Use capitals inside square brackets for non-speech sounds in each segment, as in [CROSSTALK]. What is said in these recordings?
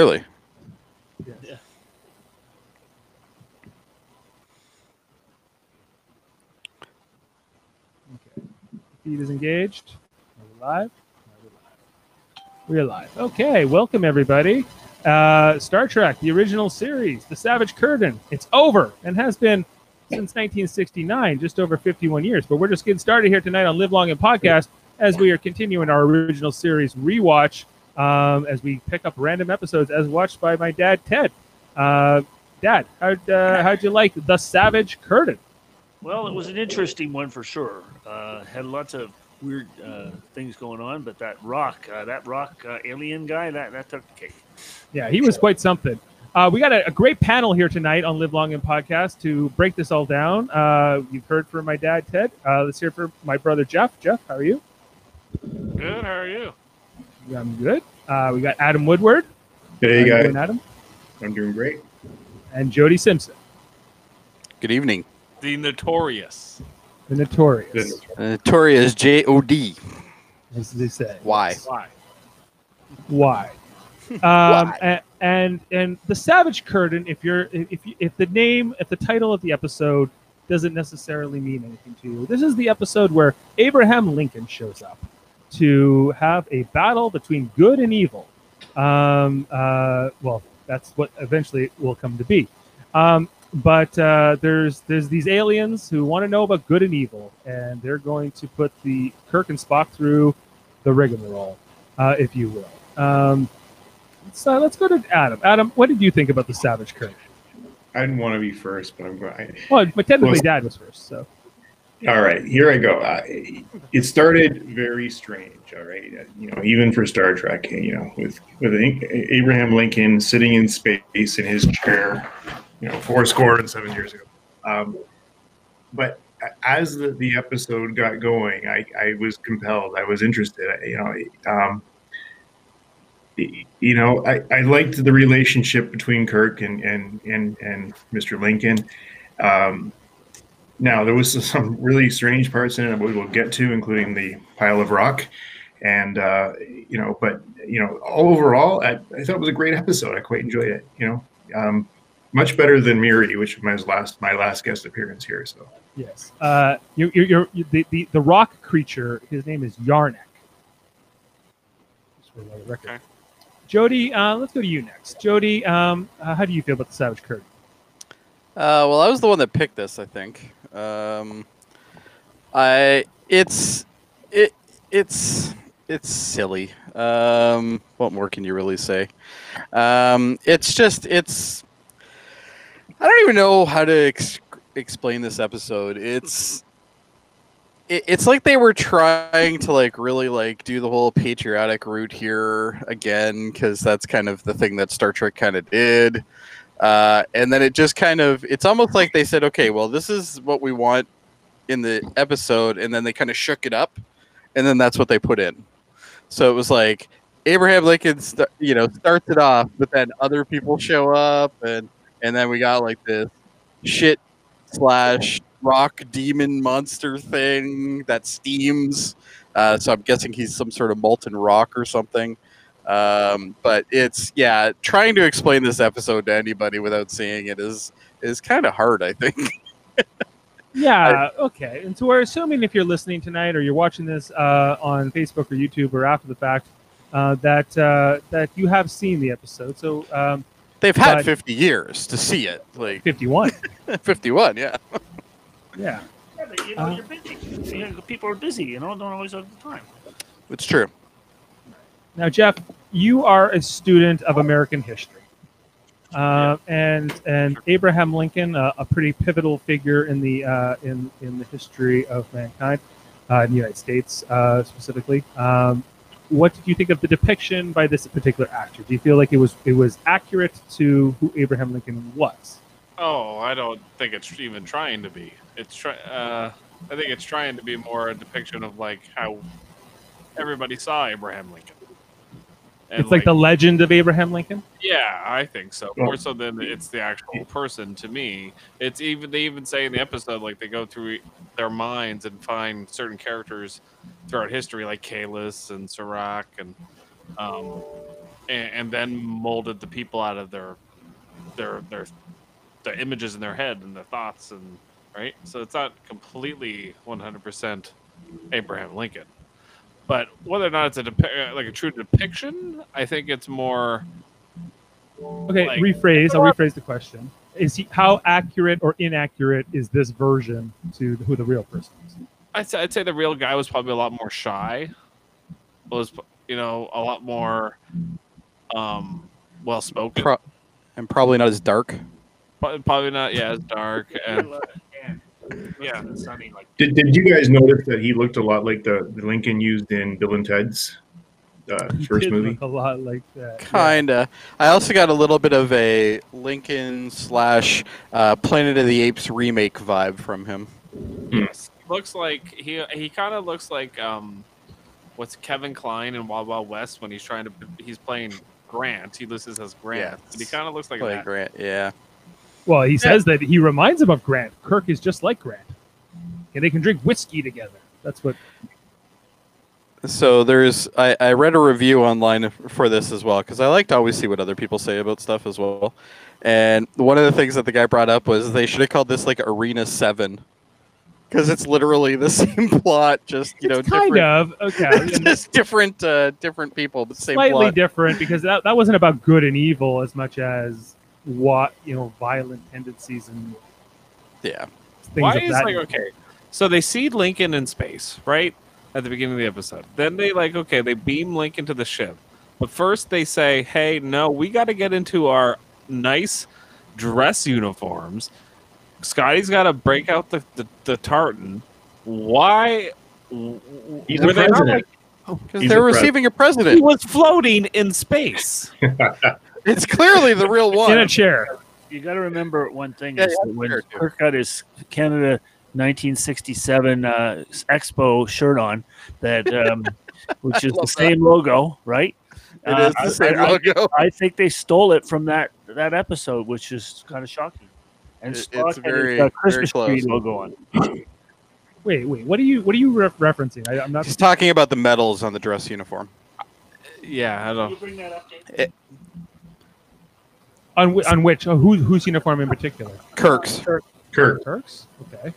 Really? Yeah. Okay. Feed is engaged. Are we live? We're live. Okay, welcome everybody. Uh, Star Trek, the original series, The Savage Curtain. It's over and has been since 1969, just over 51 years. But we're just getting started here tonight on Live Long and Podcast as we are continuing our original series rewatch um, as we pick up random episodes as watched by my dad, Ted. Uh, dad, how'd, uh, how'd you like The Savage Curtain? Well, it was an interesting one for sure. Uh, had lots of weird uh, things going on, but that rock, uh, that rock uh, alien guy, that that took the cake. Yeah, he was quite something. Uh, we got a, a great panel here tonight on Live Long and Podcast to break this all down. Uh, you've heard from my dad, Ted. Uh, let's hear from my brother, Jeff. Jeff, how are you? Good. How are you? I'm good. Uh, we got Adam Woodward. Hey How you guys, doing, Adam. I'm doing great. And Jody Simpson, Good evening. The notorious. the notorious, Goodness. Notorious J O D. as they say. Why? Why? Why? [LAUGHS] Um, a- and and the Savage Curtain. If you're if you, if the name if the title of the episode doesn't necessarily mean anything to you, this is the episode where Abraham Lincoln shows up to have a battle between good and evil. Um, uh, well, that's what eventually will come to be. Um, but uh, there's there's these aliens who want to know about good and evil, and they're going to put the Kirk and Spock through the rigmarole, uh, if you will. Um, so let's go to Adam. Adam, what did you think about the Savage Curtain? I didn't want to be first, but I'm going. Well, but technically, Well- Dad was first. So All right, here I go. Uh, it started very strange. All right, Uh, you know, even for Star Trek, you know, with with Abraham Lincoln sitting in space in his chair, you know, four score and seven years ago. Um, but as the, the episode got going, I, I was compelled. I was interested. I- You know, um, you know, I, I liked the relationship between Kirk and and and, and Mr. Lincoln. Um, now there was [LAUGHS] some really strange parts in it that we will get to, including the pile of rock, and uh, you know, but you know, all overall, I, I thought it was a great episode. I quite enjoyed it. You know, um, much better than Miri, which was my last my last guest appearance here. So yes, uh, you, you're, you're, you the, the the rock creature. His name is Yarnek. Just for the record. Okay. Jody, uh, let's go to you next. Jody, um, uh, how do you feel about the Savage Curtain? Uh, well, I was the one that picked this. I think. Um, I it's it it's it's silly. Um, what more can you really say? Um, it's just it's. I don't even know how to ex- explain this episode. It's it, it's like they were trying to like really like do the whole patriotic route here again because that's kind of the thing that Star Trek kind of did. Uh, and then it just kind of it's almost like they said, okay, well, this is what we want in the episode, and then they kind of shook it up, and then that's what they put in. So it was like Abraham Lincoln, st- you know, starts it off, but then other people show up, and and then we got like this shit slash rock demon monster thing that steams. Uh, so I'm guessing he's some sort of molten rock or something. Um, but it's yeah, trying to explain this episode to anybody without seeing it is is kind of hard. I think. [LAUGHS] Yeah, okay. And so we're assuming if you're listening tonight or you're watching this uh, on Facebook or YouTube or after the fact, uh, that uh, that you have seen the episode. So um, They've had 50 years to see it. Like 51. [LAUGHS] 51, yeah. yeah. Yeah, but you know, Uh, you're busy. You know, people are busy. You know, don't always have the time. It's true. Now, Jeff, you are a student of American history, uh, and and Abraham Lincoln, uh, a pretty pivotal figure in the uh, in in the history of mankind, uh, in the United States uh, specifically. Um, what did you think of the depiction by this particular actor? Do you feel like it was it was accurate to who Abraham Lincoln was? Oh, I don't think it's even trying to be. It's try. Uh, I think it's trying to be more a depiction of like how everybody saw Abraham Lincoln. And, it's like, the legend of Abraham Lincoln. Yeah, I think so. Well- More so than it's the actual person. To me, it's even they even say in the episode like they go through their minds and find certain characters throughout history, like Kahless and Surak and um, and, and then molded the people out of their their their the images in their head and their thoughts and right. So it's not completely 100% Abraham Lincoln. But whether or not it's a depi- uh, like a true depiction, I think it's more Okay, Like- rephrase. I'll rephrase the question. Is he how accurate or inaccurate is this version to who the real person is? I'd say, I'd say the real guy was probably a lot more shy. Was you know a lot more um, well spoken. Pro- and probably not as dark. Probably not. Yeah, as dark and [LAUGHS] yeah, sunny like Did, did you guys notice that he looked a lot like the, the Lincoln used in Bill and Ted's uh, He first did movie? look a lot like that. Kinda. I also got a little bit of a Lincoln slash uh, Planet of the Apes remake vibe from him. Yes. Looks like he he kind of looks like um, what's Kevin Kline in Wild Wild West when he's trying to he's playing Grant. He lists as Grant, Yeah. but he kind of looks like Play that. Grant, yeah. Well, he says that he reminds him of Grant. Kirk is just like Grant, and they can drink whiskey together. That's what. So there's, I, I read a review online for this as well because I like to always see what other people say about stuff as well. And one of the things that the guy brought up was they should have called this like Arena Seven because it's literally the [LAUGHS] same plot, just you know, it's kind different, of okay. [LAUGHS] just different, uh, different people, but same slightly plot. different because that, that wasn't about good and evil as much as what you know violent tendencies and yeah, things Why of is that. like okay? So they see Lincoln in space, right? At the beginning of the episode. Then they like okay, they beam Lincoln to the ship. But first they say, "Hey, no, we got to get into our nice dress uniforms. Scotty's got to break out the, the, the tartan. Why? w- w- He's were a they president. Oh. because He's they're a pres- receiving a president. he was floating in space. [LAUGHS] It's clearly the real one. in a chair. you got to remember one thing Yeah, is yeah, that when sure. Kirk got his Canada 1967 uh, Expo shirt on, that um, [LAUGHS] which is the Love same logo, right? It Uh, is the I- same I- I- logo. I think they stole it from that that episode, which is kind of shocking. And It- it's had very- his, uh, very Christmas tree logo on. [COUGHS] Wait, wait. What are you? What are you re- referencing? I, I'm not. He's talking about the medals on the dress uniform. Yeah, I don't. bring that up, On, whi- on which? Oh, who, whose uniform in particular? Kirk's. Kirk. Kirk's. Okay.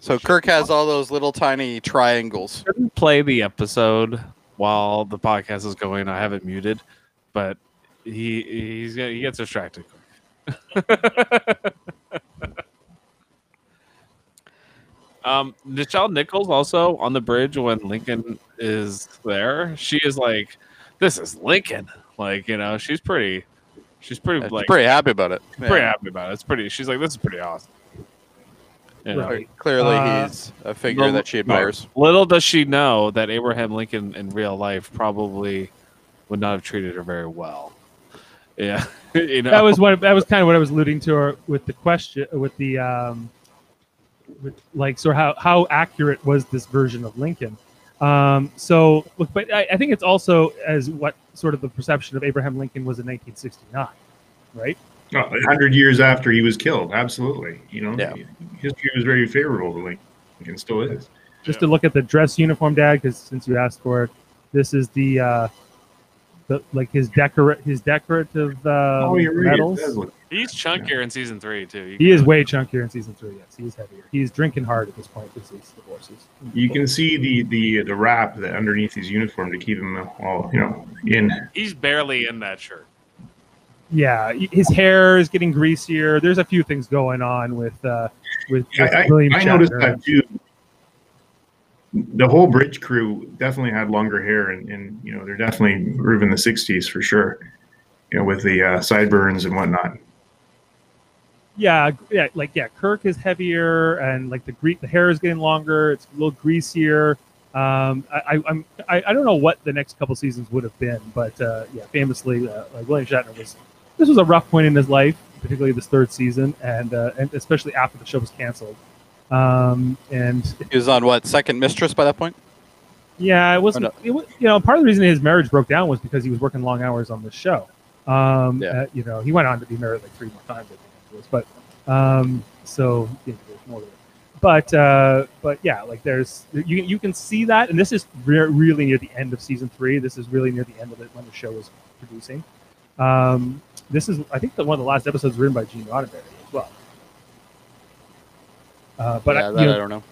So Kirk has all those little tiny triangles. Couldn't play the episode while the podcast is going. I have it muted, but he he's he gets distracted. [LAUGHS] um, Nichelle Nichols also on the bridge when Lincoln is there. She is like, "This is Lincoln." Like you know, she's pretty. She's pretty She's like pretty happy about it. pretty Yeah. happy about it. It's pretty. She's like, "This is pretty awesome." You know? Right. Clearly, Uh, he's a figure Little- that she admires. Little does she know that Abraham Lincoln in real life probably would not have treated her very well. Yeah, [LAUGHS] you know That was what. That was kind of what I was alluding to or with the question, with the, um, with like, so how how accurate was this version of Lincoln? Um, so, look, but I, I think it's also as what sort of the perception of Abraham Lincoln was in 1969, right? No, a hundred years after he was killed, absolutely. You know, Yeah. history was very favorable to Lincoln, and still is. Just to look at the dress uniform, Dad, because since you asked for it, this is the, uh, the like his decor his decorative uh, oh, you're right. medals. does he's chunkier in season three too. You He is can- way chunkier in season three. Yes, he is heavier. He's drinking hard at this point because he's divorces. You can see the the the wrap that underneath his uniform to keep him all you know in. He's barely in that shirt. Yeah, his hair is getting greasier. There's a few things going on with uh, with, with I, I, William I noticed that too. The whole bridge crew definitely had longer hair, and, and you know they're definitely in the '60s for sure. You know, with the uh, sideburns and whatnot. Yeah, yeah, like yeah, Kirk is heavier, and like the gre- the hair is getting longer. It's a little greasier. Um, I, I, I'm I, I don't know what the next couple seasons would have been, but uh, yeah, famously, uh, like William Shatner was. This was a rough point in his life, particularly this third season, and uh, and especially after the show was canceled. Um, and He was on what second mistress by that point? Yeah, it wasn't. no. It was, you know, part of the reason his marriage broke down was because he was working long hours on the show. Um, Yeah. uh, you know, he went on to be married like three more times, I think, afterwards. But um, so you know, there's more to it. but uh, but yeah, like there's you you can see that, and this is re- really near the end of season three. This is really near the end of it when the show was producing. Um, this is I think the one of the last episodes written by Gene Roddenberry as well. Uh, but yeah, I, know, I don't know.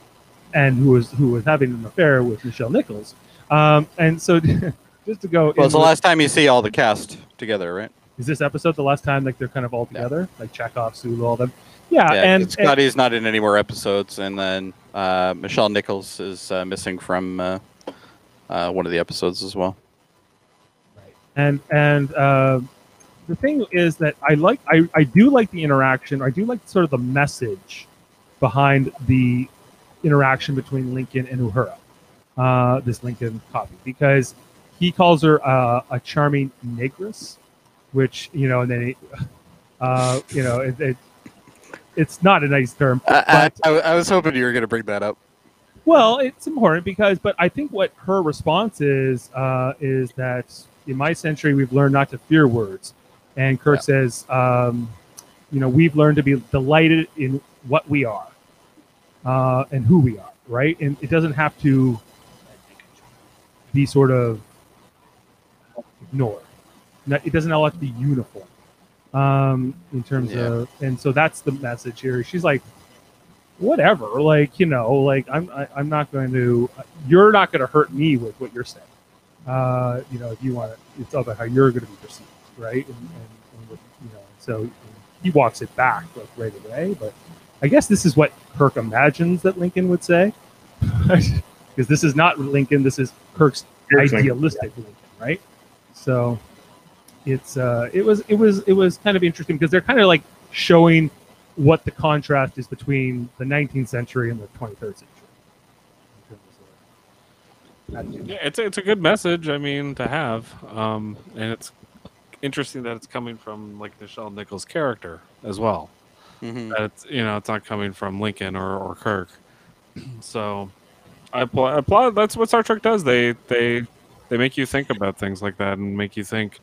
and who was who was having an affair with Nichelle Nichols. Um, and so [LAUGHS] just to go, Well, it's the last time you see all the cast together, right? is this episode the last time like they're kind of all together, like Chekhov, Sulu, all them? Yeah, yeah, and, Scotty's not in any more episodes, and then uh, Nichelle Nichols is uh, missing from uh, uh, one of the episodes as well. Right, and and uh, the thing is that I like I, I do like the interaction. I do like sort of the message behind the interaction between Lincoln and Uhura, uh, this Lincoln copy, because he calls her uh, a charming negress, which you know, and then he, uh, you know, it, it, it's not a nice term. I, I, I was hoping you were going to bring that up. Well, it's important because, but I think what her response is uh, is that in my century we've learned not to fear words, and Kirk says, um, you know, we've learned to be delighted in what we are uh, and who we are, right? And it doesn't have to be sort of ignored. It doesn't all have to be uniform um, in terms Yeah. of, and so that's the message here. She's like, whatever, like you know, like I'm I, I'm not going to, you're not going to hurt me with what you're saying. Uh, you know, if you want to, it's all about how you're going to be perceived, right? And, and, and what, you know, so he walks it back like right away. But I guess this is what Kirk imagines that Lincoln would say, [LAUGHS] because this is not Lincoln. This is Kirk's Kirk's Lincoln, idealistic Lincoln, right? So it's uh, it was it was it was kind of interesting because they're kind of like showing what the contrast is between the 19th century and the 23rd century. in terms of attitude. Yeah, it's a, it's a good message. I mean, to have, um, and it's interesting that it's coming from like Nichelle Nichols' character as well. hmm That it's you know it's not coming from Lincoln or, or Kirk. [CLEARS THROAT] So I applaud, I applaud. That's what Star Trek does. They they they make you think about things like that and make you think.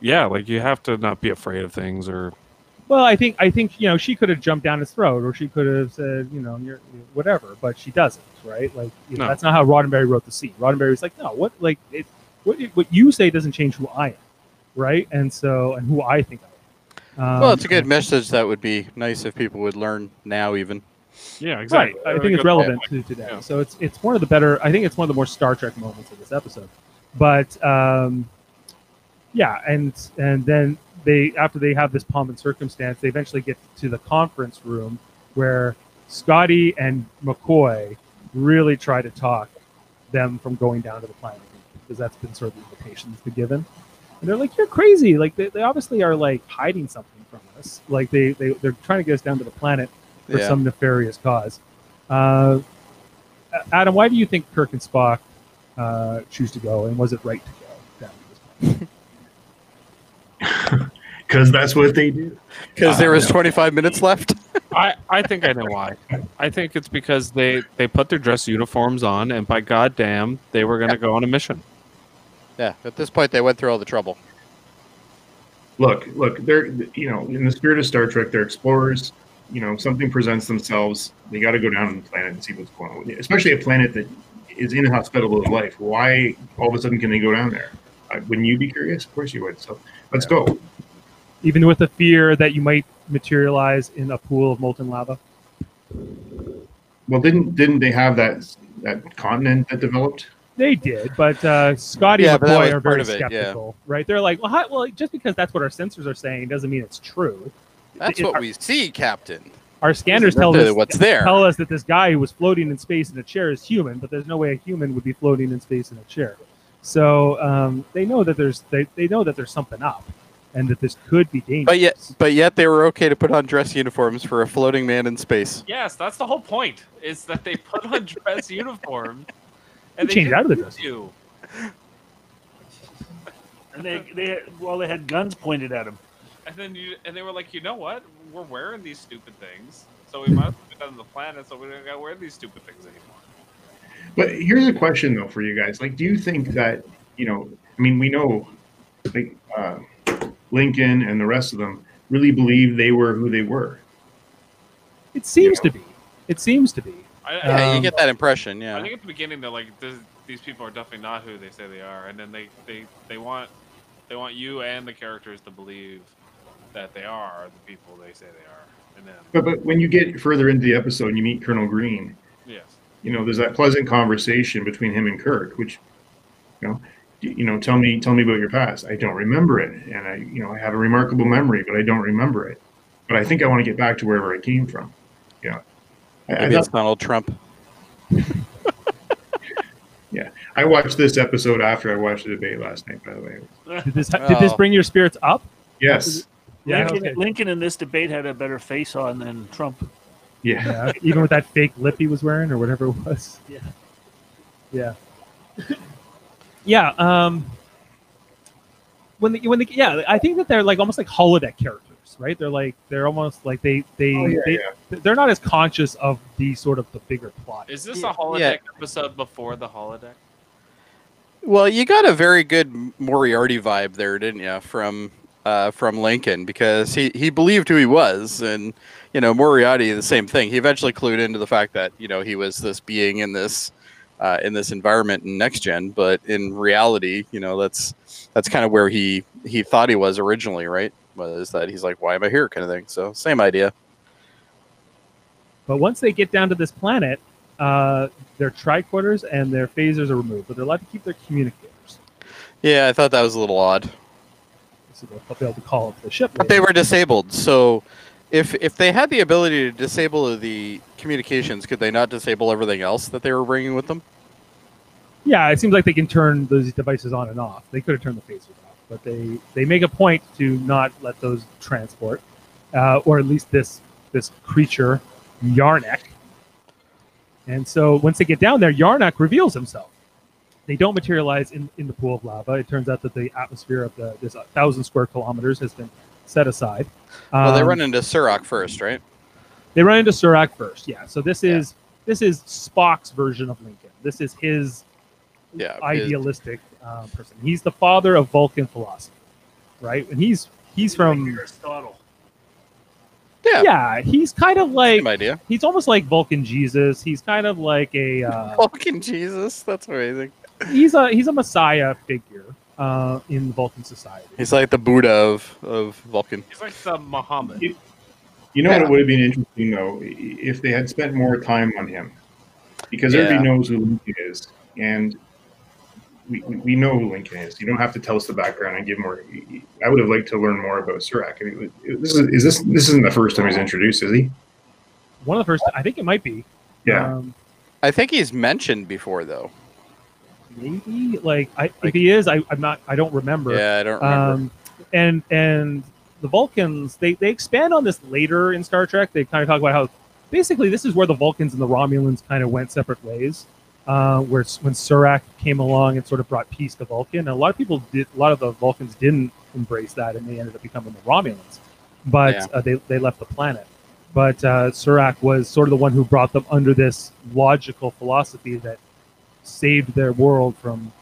Yeah, like you have to not be afraid of things or Well, I think I think you know she could have jumped down his throat, or she could have said you know you're whatever, but she doesn't, right? Like you know, No. that's not how Roddenberry wrote the scene. Roddenberry was like, no, what like it, what what you say doesn't change who I am, right? And so and who I think I am. Um, well, it's a good message that would be nice if people would learn now, even. yeah, Right. exactly. I think it's relevant to today. Yeah. So it's it's one of the better. I think it's one of the more Star Trek moments of this episode. But um, yeah, and and then they after they have this pomp and circumstance, they eventually get to the conference room where Scotty and McCoy really try to talk them from going down to the planet because that's been sort of the invitation that's been given. And they're like, "You're crazy! Like they, they obviously are like hiding something from us. Like they they they're trying to get us down to the planet for Yeah. some nefarious cause." Uh, Adam, why do you think Kirk and Spock uh, choose to go, and was it right to go down to this planet? [LAUGHS] because that's what they do. Because there was no. 25 minutes left. [LAUGHS] I, I think I know why. I think it's because they, they put their dress uniforms on, and by goddamn, they were going to go on a mission. Yeah, at this point, they went through all the trouble. Look, look, they're you know in the spirit of Star Trek, they're explorers. You know, something presents themselves. They got to go down on the planet and see what's going on. Especially a planet that is inhospitable to life. Why all of a sudden can they go down there? Uh, wouldn't you be curious? Of course you would. So let's go. Even with the fear that you might materialize in a pool of molten lava. Well, didn't didn't they have that that continent that developed? They did, but uh, Scotty Yeah, and but that McCoy are very of it, yeah. skeptical, right? They're like, well, how, well, just because that's what our sensors are saying doesn't mean it's true. That's It- what our- we see, Captain. Our scanners tell us what's there. tell us that this guy who was floating in space in a chair is human, but there's no way a human would be floating in space in a chair. So um, they know that there's they, they know that there's something up, and that this could be dangerous. But yet, but yet, they were okay to put on dress uniforms for a floating man in space. Yes, that's the whole point. Is that they put on [LAUGHS] dress uniforms They changed out of the dress. You. [LAUGHS] And they, they well, they had guns pointed at him. And then you and they were like, you know what? We're wearing these stupid things, so we might as well put on the planet, so we don't gotta wear these stupid things anymore. But here's a question though for you guys. Like, do you think that you know? I mean, we know like uh, Lincoln and the rest of them really believe they were who they were. It seems Yeah. to be. It seems to be. I, Yeah, you Um, get that impression. Yeah. I think at the beginning they're like, this, these people are definitely not who they say they are, and then they, they, they want they want you and the characters to believe that they are the people they say they are, and then But but when you get further into the episode and you meet Colonel Green, yes, you know, there's that pleasant conversation between him and Kirk, which, you know, you know, tell me, tell me about your past. I don't remember it, and I, you know, I have a remarkable memory, but I don't remember it. But I think I want to get back to wherever I came from. You know, I, I, Maybe thought- it's Donald Trump. [LAUGHS] Yeah, I watched this episode after I watched the debate last night. By the way, Did this did this bring your spirits up? yes, Yeah. Lincoln, okay. Lincoln in this debate had a better face on than Trump. yeah, Yeah, even with that fake lip he was wearing or whatever it was. Yeah. Yeah. yeah. Um. When the when the yeah, I think that they're like almost like holodeck characters, right? They're like they're almost like they they, Oh, yeah, they yeah. they're not as conscious of the sort of the bigger plot. is this a holodeck episode before the holodeck? Well, you got a very good Moriarty vibe there, didn't you, from uh, from Lincoln? Because he, he believed who he was, and you know Moriarty the same thing. He eventually clued into the fact that you know he was this being in this uh, in this environment in next gen, but in reality, you know that's that's kind of where he he thought he was originally, right? Was that he's like, why am I here, kind of thing. So same idea. But once they get down to this planet, uh, their tricorders and their phasers are removed, but they're allowed to keep their communicators. Yeah, I thought that was a little odd. So they'll be able to call up the ship. But they were disabled, so if if they had the ability to disable the communications, could they not disable everything else that they were bringing with them? Yeah, it seems like they can turn those devices on and off. They could have turned the phasers but they they make a point to not let those transport, uh, or at least this this creature, Yarnek. And so once they get down there, Yarnek reveals himself. They don't materialize in, in the pool of lava. It turns out that the atmosphere of the this thousand square kilometers has been set aside. Well, they Um, run into Surak first, right? they run into Surak first. Yeah. So this Yeah. is this is Spock's version of Lincoln. This is his Yeah. idealistic um, person. He's the father of Vulcan philosophy, right? And he's he's from Aristotle. yeah. yeah, he's kind of like Same idea. he's almost like Vulcan Jesus. He's kind of like a uh, [LAUGHS] Fucking Jesus, that's amazing. he's a he's a messiah figure uh, in Vulcan society. He's like the Buddha of of Vulcan. He's like the Muhammad. You- You know what? It would have been interesting though i- if they had spent more time on him, because Yeah. everybody knows who Lincoln is, and we, we we know who Lincoln is. You don't have to tell us the background and give more. I would have liked to learn more about Surak. I mean, this is, is this this isn't the first time he's introduced, is he? One of the first, I think it might be. Yeah. Um, I think he's mentioned before though. maybe like I, if he is, I, I'm not. I don't remember. Yeah, I don't remember. Um, and and the Vulcans they they expand on this later in Star Trek. They kind of talk about how basically this is where the Vulcans and the Romulans kind of went separate ways. Uh, where when Surak came along and sort of brought peace to Vulcan, and a lot of people did. A lot of the Vulcans didn't embrace that, and they ended up becoming the Romulans. But Yeah. uh, they they left the planet. But uh, Surak was sort of the one who brought them under this logical philosophy that saved their world from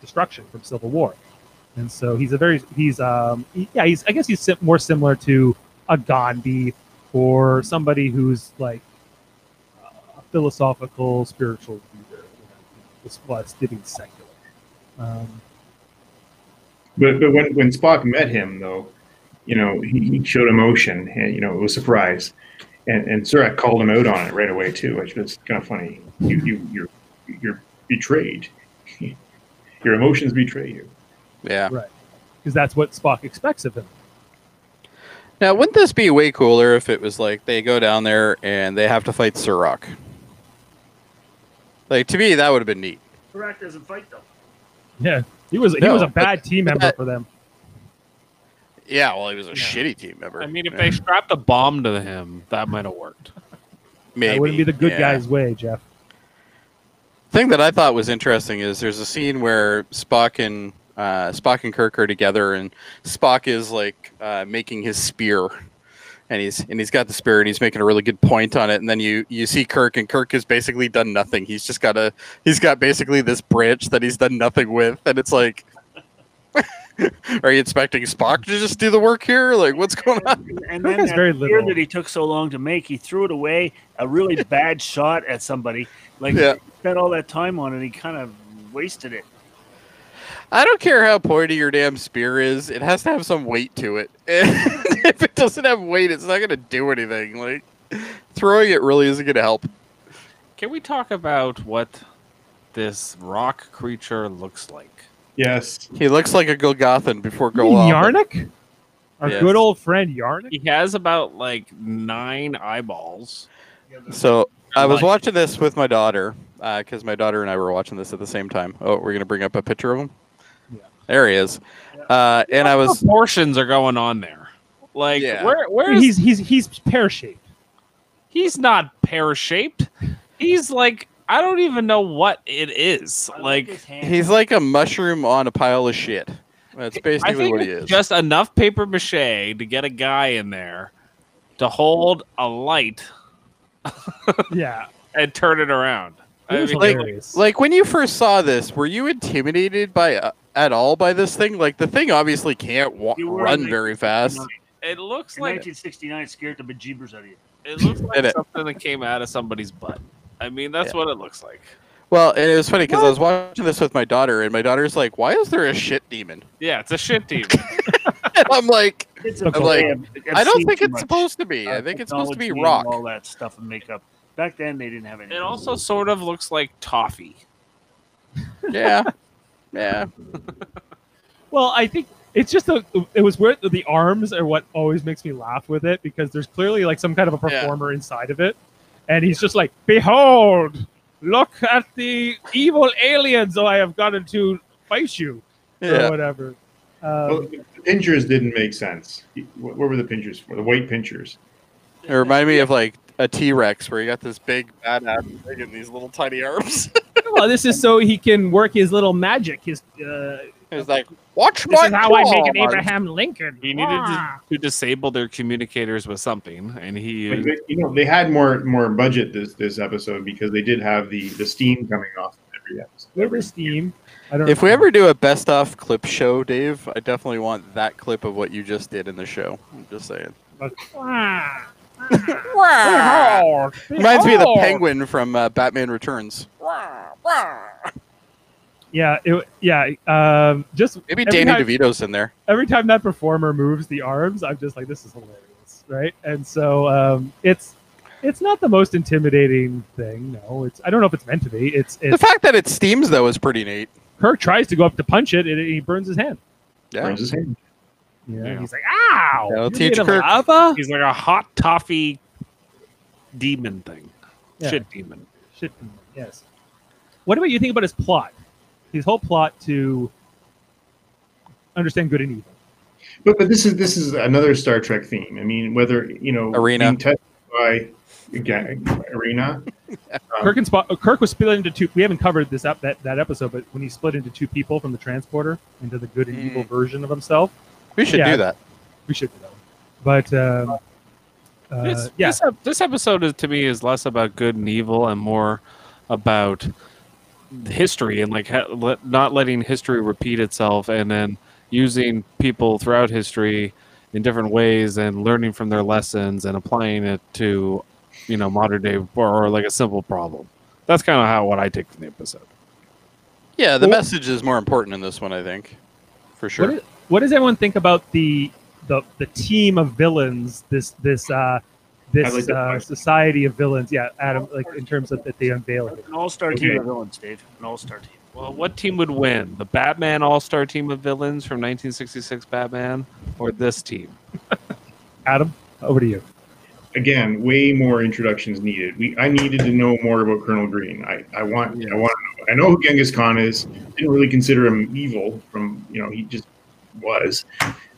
destruction, from civil war. And so he's a very he's um he- yeah he's I guess he's more similar to a Gandhi or somebody who's like a philosophical spiritual leader. You know, well, it's living secular. Um, But but when when Spock met him though, you know he, he showed emotion, and you know it was a surprise, and and Surak called him out on it right away too, which was kind of funny. You you you're you're betrayed. [LAUGHS] Your emotions betray you. yeah. Right. because that's what Spock expects of him. Now, wouldn't this be way cooler if it was like they go down there and they have to fight Surak? Like to me, that would have been neat. Surak doesn't fight though. Yeah, he was he No, was a but- bad team member that- for them. Yeah, well, he was a Yeah. shitty team member. I mean, if Yeah. they strapped a bomb to him, that might have worked. maybe That wouldn't be the good yeah. guy's way, Jeff. thing that I thought was interesting is there's a scene where Spock and uh, Spock and Kirk are together, and Spock is like uh, making his spear, and he's and he's got the spear, and he's making a really good point on it. And then you you see Kirk, and Kirk has basically done nothing. He's just got a he's got basically this branch that he's done nothing with, and it's like. [LAUGHS] Are you expecting Spock to just do the work here? Like, what's going on? And Kirk then has that very little. that he took so long to make, he threw it away. A really [LAUGHS] bad shot at somebody. Like Yeah. he spent all that time on it. He kind of wasted it. I don't care how pointy your damn spear is. It has to have some weight to it. [LAUGHS] if it doesn't have weight, it's not going to do anything. Like, throwing it really isn't going to help. Can we talk about what this rock creature looks like? Yes. He looks like a Golgothan before You Golgothan. Yarnek? Our Yes. good old friend Yarnek? He has about like nine eyeballs. So I was watching this with my daughter uh, because my daughter and I were watching this at the same time. Oh, we're gonna bring up a picture of him. Yeah. There he is. Uh, and I was proportions are going on there. Like Yeah. where where is He's he's he's pear shaped. he's not pear shaped. He's like I don't even know what it is. I Like he's like a mushroom on a pile of shit. That's I basically think what he is. just enough paper mache to get a guy in there to hold a light Yeah. [LAUGHS] and turn it around. I was mean, like- Like when you first saw this, were you intimidated by uh, at all by this thing? Like the thing obviously can't wa- run very fast. it looks In like 1969 scared the bejeebers out of you. it looks like And it- something that came out of somebody's butt. I mean, that's Yeah. what it looks like. Well, and it was funny because I was watching this with my daughter, and my daughter's like, "Why is there a shit demon?" Yeah, it's a shit demon. [LAUGHS] And I'm like, It's I'm like, I've- I've "I don't think it's much, supposed to be. uh, I think it's supposed to be rock." All that stuff and makeup. Back then, they didn't have any. it also sort of looks like toffee. Yeah, [LAUGHS] yeah. Well, I think it's just a, it was weird. The arms are what always makes me laugh with it because there's clearly like some kind of a Yeah. performer inside of it, and he's just like, "Behold, look at the evil aliens! I have gotten to fight you or Yeah. whatever." Well, Um, the pinchers didn't make sense. What, what were the pinchers for? The white pinchers. It reminded me of like a T Rex where you got this big badass thing and these little tiny arms. [LAUGHS] well, this is so he can work his little magic. His uh, it's like, watch this my is how I make an. Abraham Lincoln. He needed to, to disable their communicators with something, and he But, but, you know, they had more more budget this this episode because they did have the the steam coming off every episode. River Steam. I don't If we ever do a best off clip show, Dave, I definitely want that clip of what you just did in the show. I'm just saying. Ah. Reminds me of the penguin from uh, Batman Returns. Yeah, it, yeah. Um, just Maybe every Danny time- DeVito's in there. every time that performer moves the arms, I'm just like, this is hilarious, right? And so um, it's it's not the most intimidating thing. No, it's I don't know if it's meant to be. It's The it's fact that it steams though is pretty neat. Kirk tries to go up to punch it, and he burns his hand. Yeah. Burns his hand. Yeah, Yeah. he's like, "Ow!" That'll teach Kirk. lava? he's like a hot toffee demon thing, Yeah. shit demon. Shit. demon, Yes. What about you think about his plot? His whole plot to understand good and evil. But but this is this is another Star Trek theme. I mean, whether you know Arena. being tested by again, arena. Um, [LAUGHS] Kirk and Spock, Kirk was split into two. We haven't covered this up that, that episode, but when he split into two people from the transporter into the good and evil Mm. version of himself, We should Yeah. do that. we should do that. But um, uh, this, yeah, this, this episode is to me is less about good and evil and more about history and like ha- let, not letting history repeat itself and then using people throughout history in different ways and learning from their lessons and applying it to you know modern day or, or like a simple problem that's kind of how what i take from the episode Yeah, the Well- message is more important in this one, I think, for sure. What, is, what does everyone think about the the the team of villains? This this uh, this like uh, society of villains. Yeah, Adam. Like in terms of that they unveil it. An all-star Okay. team of villains, Dave. An all-star team. well what team would win the batman all-star team of villains from 1966 batman or this team [LAUGHS] Adam, over to you. again, way more introductions needed. We I needed to know more about Colonel Green. I, I want I want to know. I know who Genghis Khan is. Didn't really consider him evil from you know he just was.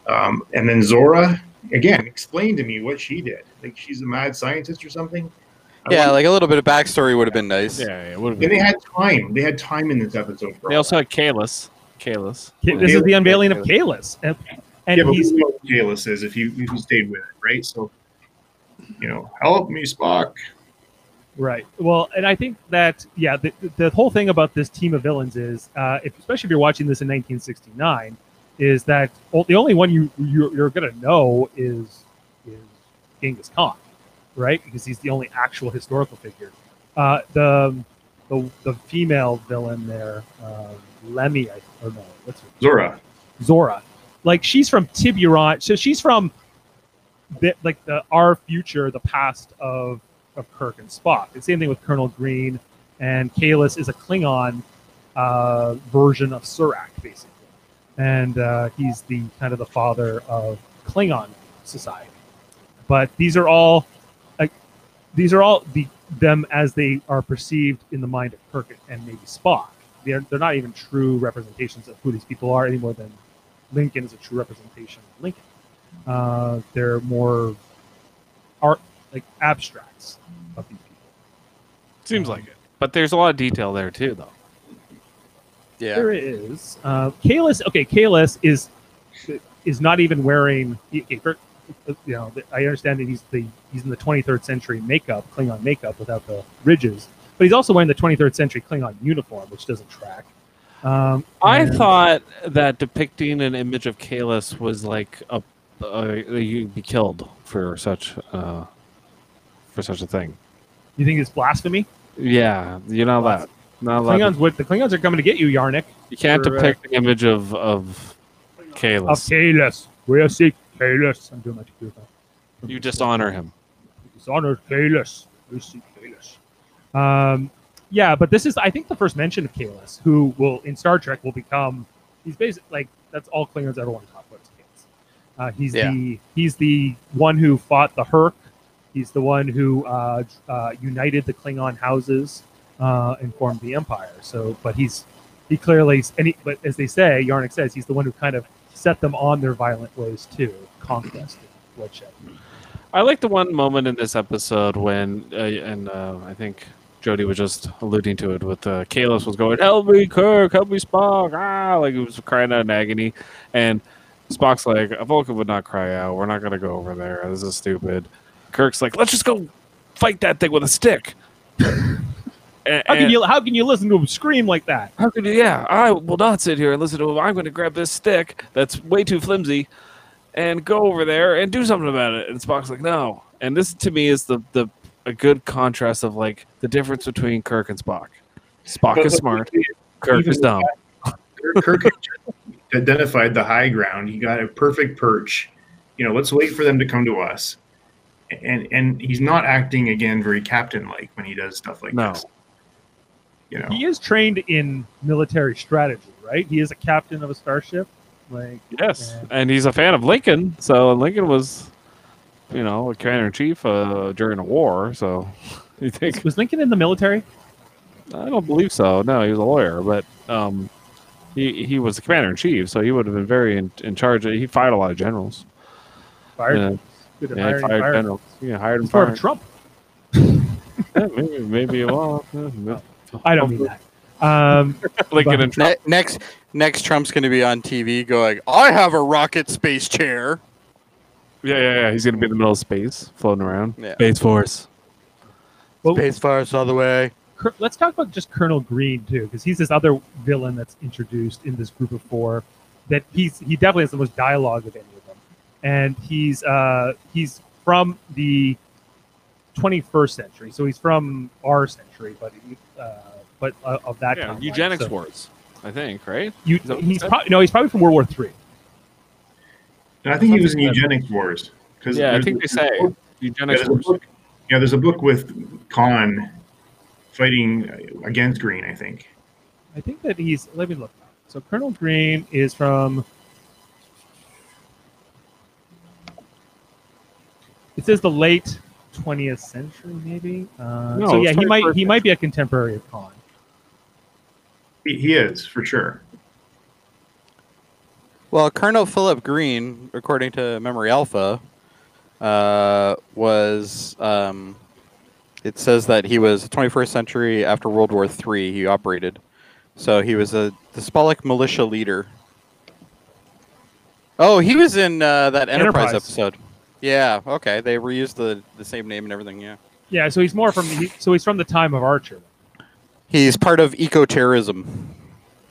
Um, and then Zora again explain to me what she did. Like she's a mad scientist or something. I yeah, like a little bit of backstory would have been nice. yeah, yeah it would have and they had time. They had time in this episode. For They all also had Kahless. Kahless. K- This is the unveiling of Kahless, and, that. and yeah, but he's we know what Kahless is if you if you stayed with it, right? So you know, help me, Spock. Right. Well, and I think that yeah, the, the whole thing about this team of villains is, uh, if, especially if you're watching this in 1969, is that o- the only one you you're, you're gonna know is is Genghis Khan, right? Because he's the only actual historical figure. Uh, the the the female villain there, uh, Lemmy, I or no, what's her Zora. Zora. Like she's from Tiburon, so she's from the, like the our future, the past of of Kirk and Spock. The same thing with Colonel Green and Kahless is a Klingon uh, version of Surak, basically, and uh, he's the kind of the father of Klingon society. But these are all like these are all the them as they are perceived in the mind of Kirk and maybe Spock. They're they're not even true representations of who these people are any more than Lincoln is a true representation of Lincoln. Uh, they're more art like abstracts of these people. Seems like it. But there's a lot of detail there too, though. Yeah. There is. Uh, Kahless. Okay, Kahless is is not even wearing. You know, I understand that he's the he's in the 23rd century makeup, Klingon makeup without the ridges, but he's also wearing the 23rd century Klingon uniform, which doesn't track. Um, I thought that depicting an image of Kahless was like a uh, you'd be killed for such uh, for such a thing. you think it's blasphemy. Yeah, you're not allowed. Not allowed. Klingons to- would the Klingons are coming to get you, Yarnek. you can't for, uh, depict the image of of Of Kahless. Kahless, we seek Kahless. I'm doing my computer. You dishonor him. Dishonor Kahless. We seek Kahless. Um, yeah, but this is I think the first mention of Kahless, who will in Star Trek will become. He's basically like that's all Klingons ever want to talk about is Kahless. Uh, he's Yeah. the he's the one who fought the Herc. He's the one who uh, uh, united the Klingon houses uh, and formed the Empire. So, but he's he clearly and he, but as they say, Yarnek says he's the one who kind of set them on their violent ways too, conquest, and bloodshed. I like the one moment in this episode when, uh, and uh, I think Jody was just alluding to it with uh, Kahless was going, "Help me, Kirk! Help me, Spock!" Ah, like he was crying out in agony, and Spock's like, "A Vulcan would not cry out. We're not gonna go over there. This is stupid." Kirk's like, "Let's just go fight that thing with a stick." And- How can and- you how can you listen to him scream like that? how could you? Yeah, I will not sit here and listen to him. I'm going to grab this stick that's way too flimsy and go over there and do something about it. And Spock's like, no. And this to me is the the a good contrast of like the difference between Kirk and Spock. Spock But- is but smart. Kirk even is dumb. Kirk- Kirk had just identified the high ground. He got a perfect perch. You know, let's wait for them to come to us. And and he's not acting again very captain like when he does stuff like No. this. You know, He is trained in military strategy, right? He is a captain of a starship. Like Yes, Yeah. and he's a fan of Lincoln. So Lincoln was, you know, a commander in chief uh, during a war. So [LAUGHS] you think? was Lincoln in the military? I don't believe so. No, he was a lawyer, but um, he he was the commander in chief, so he would have been very in, in charge. Of, he fired a lot of generals. Fired. Yeah, Good at yeah, he fired fired. generals. Yeah, hired him. Fired. Trump. [LAUGHS] Yeah, maybe, maybe. Well, yeah, maybe. I don't mean that. Um, [LAUGHS] Lincoln but- and Trump. Ne- next, next, Trump's going to be on TV going, "I have a rocket space chair." Yeah, yeah, yeah. He's gonna be in the middle of space, floating around. Yeah. Space Force. well, Space Force all the way. Let's talk about just Colonel Green too, because he's this other villain that's introduced in this group of four. That he's he definitely has the most dialogue of any of them, and he's uh, he's from the 21st century, so he's from our century, but he, uh, but uh, of that Yeah, kind. eugenics so wars. I think, right? You, Is that what he's you probably no, he's probably from World War Three. and I think he was in Something like eugenics wars. Because Yeah, I think they say Yeah, eugenics there's a wars. book, yeah, there's a book with Khan fighting against Green. I think. I think that he's. Let me look. So Colonel Green is from. It says the late 20th century, maybe. Uh, No, so yeah, he might 21st he might be a contemporary of Khan. He, he is for sure. Well, Colonel Philip Green, according to Memory Alpha, uh, was. Um, it says that he was 21st century after World War III. He operated, so he was a the Spalek militia leader. Oh, he was in uh, that Enterprise, Enterprise. episode. Yeah. Okay. They reused the the same name and everything. Yeah. Yeah, so he's more from he, so he's from the time of Archer. He's part of eco terrorism.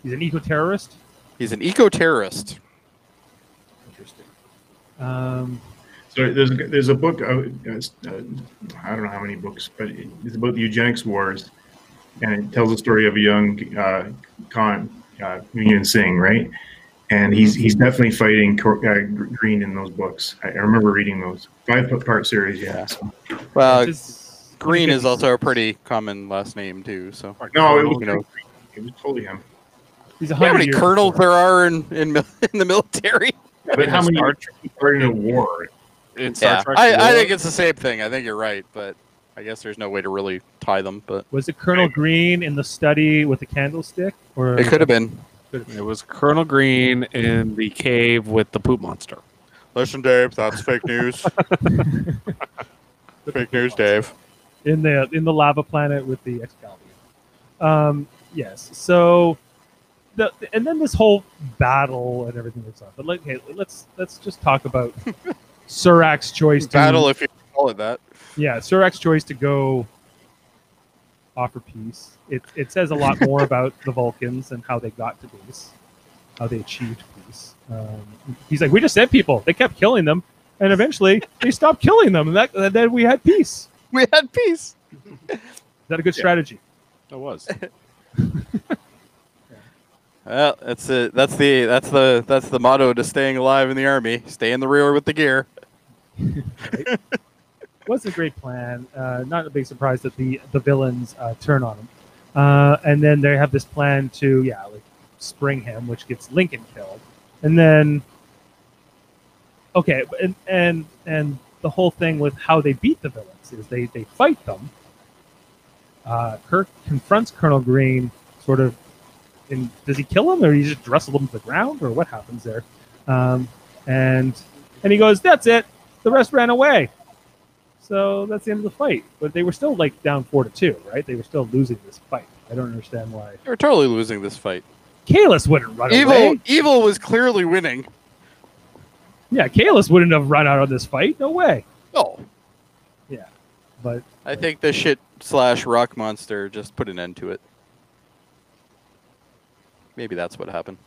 He's an eco terrorist. He's an eco terrorist. Um, So there's there's a book. Uh, uh, I don't know how many books, but it's about the eugenics wars, and it tells the story of a young uh, Khan, uh, Noonien Singh, right? And he's he's definitely fighting Cor- uh, Green in those books. I, I remember reading those five part series. Yeah. So, Well, which is- Green is also a pretty common last name too. So no, it was, you know, it was totally him. He's you know how many colonels there are in in, [LAUGHS] in the military? But how many Star are starting a war? In Star Yeah, Trek I, I think it's the same thing. I think you're right, but I guess there's no way to really tie them. But Was it Colonel Green in the study with the candlestick? Or it could have been. It was Colonel Green in the cave with the poop monster. Listen, Dave, that's fake news. [LAUGHS] fake news, Dave. in the in the lava planet with the Excalibur. Um, yes. So the and then this whole battle and everything that's on. But like, okay, let's let's just talk about [LAUGHS] Surak's choice to Battle, if you call it that. yeah, Surak's choice to go offer peace. It it says a lot more [LAUGHS] about the Vulcans and how they got to peace, how they achieved peace. Um, he's like, we just sent people. They kept killing them, and eventually they stopped killing them, and, that, and then we had peace. We had peace. Is that a good strategy? It was. [LAUGHS] Well, that's it. That's the that's the that's the motto to staying alive in the army. Stay in the rear with the gear. [LAUGHS] was a great plan. Uh, not a big surprise that the the villains uh, turn on him, uh, and then they have this plan to yeah like spring him, which gets Lincoln killed, and then okay, and and and the whole thing with how they beat the villains is they they fight them. Uh, Kirk confronts Colonel Green, sort of. And does he kill him, or he just wrestle him to the ground, or what happens there? Um, and and he goes, "That's it. The rest ran away." So that's the end of the fight. But they were still like down four to two, right? They were still losing this fight. I don't understand why. You're totally losing this fight. Kahless wouldn't run Evil, away. evil Evil was clearly winning. Yeah, Kahless wouldn't have run out of this fight. No way. Oh, But I think the shit slash rock monster just put an end to it. Maybe that's what happened.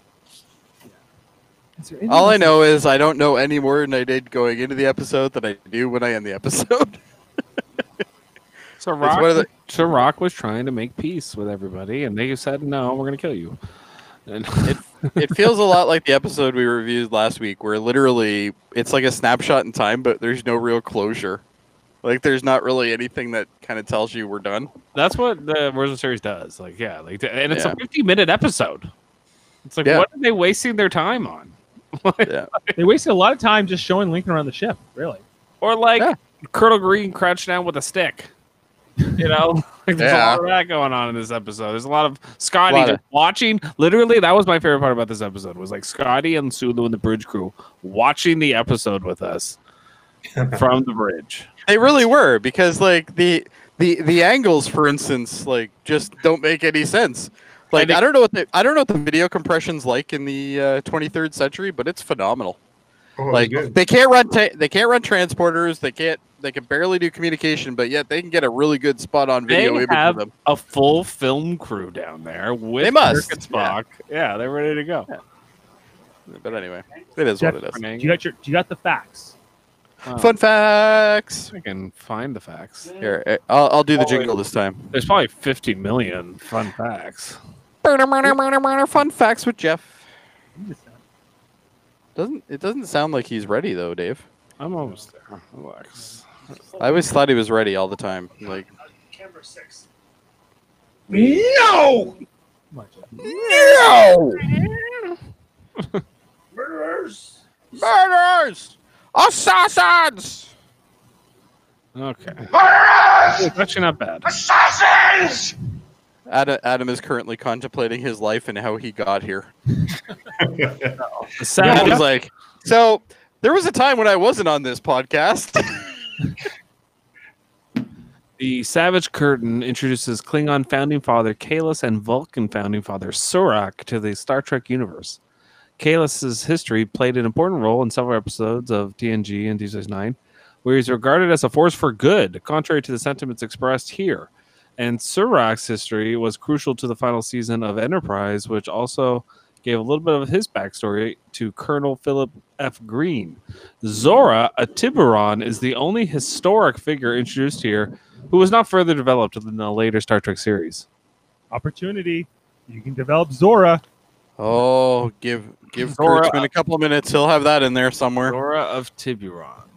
Is there any All I know is I don't know any more than I did going into the episode than I do when I end the episode. [LAUGHS] So Surak, one of the- so Surak was trying to make peace with everybody, and they said, "No, we're going to kill you." And it it [LAUGHS] feels a lot like the episode we reviewed last week, where literally it's like a snapshot in time, but there's no real closure. Like there's not really anything that kind of tells you we're done. that's what the original series does. Like, yeah, like, and it's Yeah. a fifty-minute episode. It's like, Yeah. what are they wasting their time on? [LAUGHS] Yeah. They wasted a lot of time just showing Lincoln around the ship. Really. Or like Yeah. Colonel Green crouched down with a stick. You know, [LAUGHS] like, there's Yeah. a lot of that going on in this episode. There's a lot of Scotty Lot just of- watching. Literally, that was my favorite part about this episode. Was like Scotty and Sulu and the bridge crew watching the episode with us [LAUGHS] from the bridge. They really were because like the the the angles, for instance, like just don't make any sense. Like think- I don't know what the I don't know what the video compression's like in the uh, 23rd century, but it's phenomenal. Oh, like good. they can't run ta- they can't run transporters. They can't they can barely do communication, but yet they can get a really good spot on video They have them. a full film crew down there with They must, Kirk and Spock. Yeah. they're ready to go. But anyway, it is Jeff, what it is. Do you got your? Do you got the facts? Fun facts. I can find the facts. Here, eh, I'll, I'll do the jingle this time. There's probably 50 million fun facts. Fun facts with Jeff. Doesn't it doesn't sound like he's ready though, Dave? I'm almost there. Relax. I always thought he was ready all the time. Like Camera six. no, Come on, Jeff. no, Murderers! murders, assassins. Okay. It's actually not bad. Adam, Adam is currently contemplating his life and how he got here. [LAUGHS] Sound- he's like, so there was a time when I wasn't on this podcast. [LAUGHS] The Savage Curtain introduces Klingon founding father Kahless and Vulcan founding father Surak to the Star Trek universe. Kahless's history played an important role in several episodes of TNG and Deep Space Nine, where he's regarded as a force for good, contrary to the sentiments expressed here. And Surak's history was crucial to the final season of Enterprise, which also gave a little bit of his backstory to Colonel Philip F. Green. Zora, a Tiburon, is the only historic figure introduced here who was not further developed in the later Star Trek series. Opportunity. You can develop Zora. Oh, give give Zora- Kurtzman a couple of minutes. He'll have that in there somewhere. Zora of Tiburon.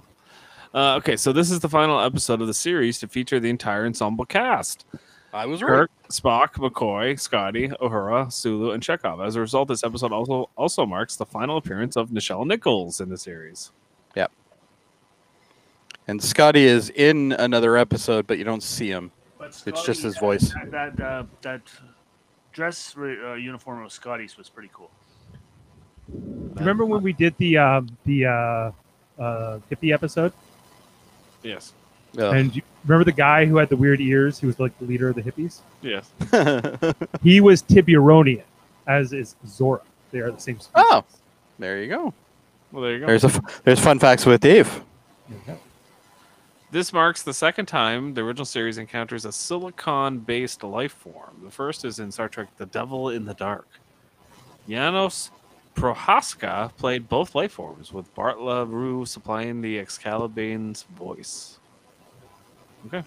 Uh, okay, so this is the final episode of the series to feature the entire ensemble cast. I was right. Kirk, Spock, McCoy, Scotty, Uhura, Sulu, and Chekhov. As a result, this episode also also marks the final appearance of Nichelle Nichols in the series. Yep. And Scotty is in another episode, but you don't see him. But It's just his voice. That that, uh, that dress uh, uniform of Scotty's was pretty cool. Remember when we did the um, the uh, uh, hippie episode? Yes. Ugh. And you remember the guy who had the weird ears? He was like the leader of the hippies? Yes. [LAUGHS] He was Tiburonian, as is Zora. They are the same species. Oh. there you go. Well, there you go. There's a f- there's fun facts with Dave. Yeah. This marks the second time the original series encounters a silicon based life form. The first is in Star Trek The Devil in the Dark. Janos Prohaska played both life forms, with Bart LaRue supplying the Excalbian's voice. Okay.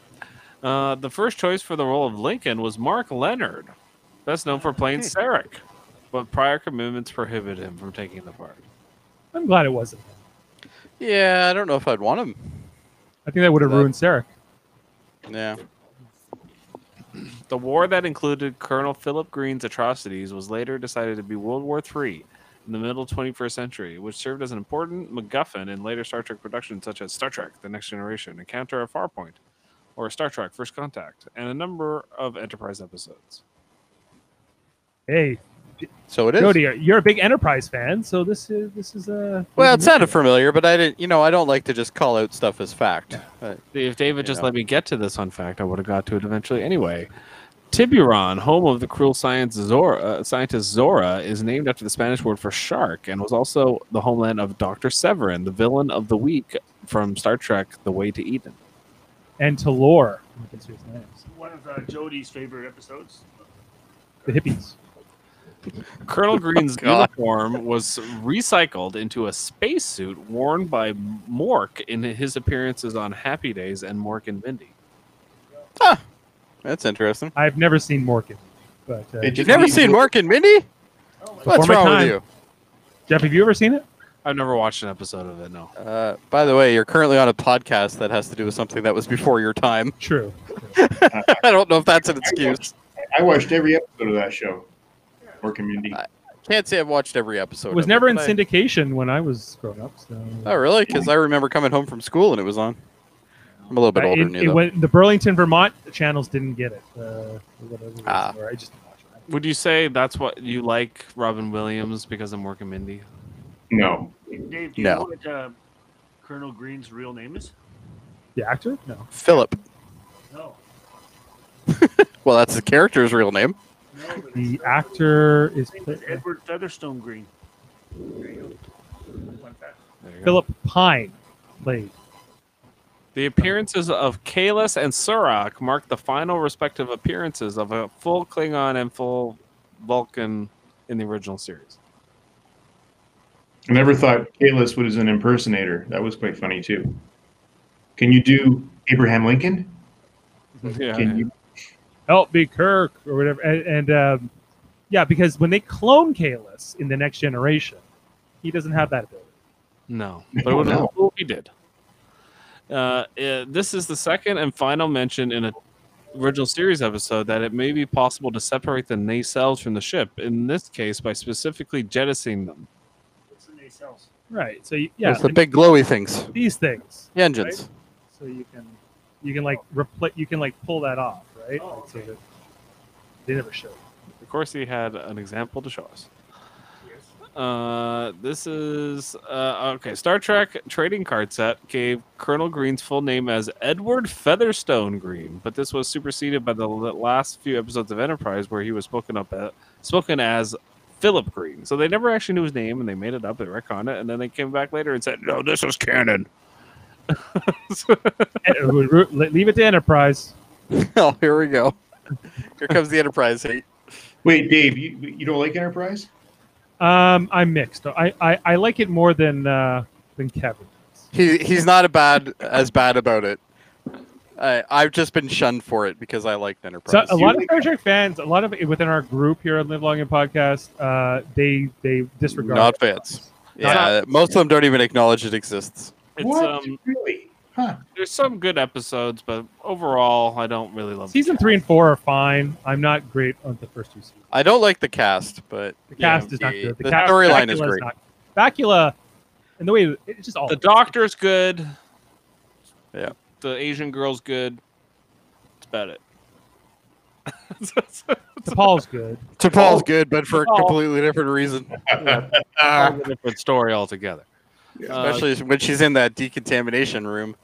Uh, the first choice for the role of Lincoln was Mark Lenard, best known for playing Hey. Sarek, but prior commitments prohibited him from taking the part. I'm glad it wasn't. him. Yeah, I don't know if I'd want him. I think that would have That- ruined Sarek. Yeah. The war that included Colonel Philip Green's atrocities was later decided to be World War III in the middle 21st century, which served as an important MacGuffin in later Star Trek productions such as Star Trek The Next Generation, Encounter at Farpoint, or Star Trek First Contact, and a number of Enterprise episodes. Hey, So it is. Jody, you're a big Enterprise fan, so this is this is a. Well, it sounded familiar, but I didn't. You know, I don't like to just call out stuff as fact. Uh, If David just know. let me get to this on fact, I would have got to it eventually anyway. Tiburon, home of the cruel science Zora, uh, scientist Zora, is named after the Spanish word for shark and was also the homeland of Dr. Sevrin, the villain of the week from Star Trek The Way to Eden. and Talor. I can see his names. One of uh, Jody's favorite episodes. The hippies. Colonel [LAUGHS] Green's God. uniform was recycled into a spacesuit worn by Mork in his appearances on Happy Days and Mork and Mindy. That's interesting. I've never seen Morgan, but uh, You've never seen Mork and Mindy? What's Before my wrong with you? Jeff, have you ever seen it? I've never watched an episode of it, no. Uh, by the way, you're currently on a podcast that has to do with something that was before your time. True. [LAUGHS] I don't know if that's an excuse. I watched every episode of that show. Or community. I- Can't say I've watched every episode. It was of never in but I- syndication when I was growing up. So. Oh, really? Because I remember coming home from school and it was on. I'm a little bit Uh, older it- than it you, though. went- the Burlington, Vermont channels didn't get it. Uh, for whatever reason, Ah. I just didn't watch it. Would you say that's what you like Robin Williams because of Mork and Mindy? No. Dave, do you No. know what uh, Colonel Green's real name is? The actor? No. Philip. No. [LAUGHS] Well, that's the character's real name. No, The his actor is name is Edward Featherstone Green. There you go. Fun fact. There you go. Philip Pine played. The appearances of Kahless and Surak mark the final respective appearances of a full Klingon and full Vulcan in the original series. I never thought Kahless was an impersonator. That was quite funny too. Can you do Abraham Lincoln? [LAUGHS] Yeah, Can you? Help me, Kirk, or whatever. And, and um, yeah, because when they clone Kahless in the next generation, he doesn't have that ability. No, but it would have No. been cool if he did. Uh, uh, this is the second and final mention in a original series episode that it may be possible to separate the nacelles from the ship. In this case, by specifically jettisoning them. What's the nacelles? Right. So you, yeah, Those the big glowy things. these things. The engines. So you can you can like repl- you can like pull that off, right? Oh, Like, so that they never show. Of course, he had an example to show us. Yes. Uh, this is uh, okay. Star Trek trading card set gave Colonel Green's full name as Edward Featherstone Green, but this was superseded by the last few episodes of Enterprise, where he was spoken up at, spoken as Philip Green. So they never actually knew his name, and they made it up. They retconned it, and then they came back later and said, "No, this is canon." [LAUGHS] We- we- Leave it to Enterprise. [LAUGHS] oh, here we go. Here comes the Enterprise hate. Wait, Dave, you, you don't like Enterprise? Um, I'm mixed. I, I, I like it more than uh, than Kevin. He he's not a bad as bad about it. I I've just been shunned for it because I liked So Enterprise. a lot of Star Trek fans, a lot of within our group here on Live Long and Podcast, uh, they they disregard. Not fans. yeah, most of them don't even acknowledge it exists. It's what? um, really? Huh. there's some good episodes, but overall, I don't really love. the Season cast. three and four are fine. I'm not great on the first two seasons. I don't like the cast, but The yeah, cast is not good. The, cast- storyline is great. Not, Bakula, and the way it's just all The Doctor's good. Yeah. The Asian girl's good. That's about it. [LAUGHS] Paul's good. T'Pol's good, but for a completely different reason. [LAUGHS] All a different story altogether. Uh, Especially when she's in that decontamination room.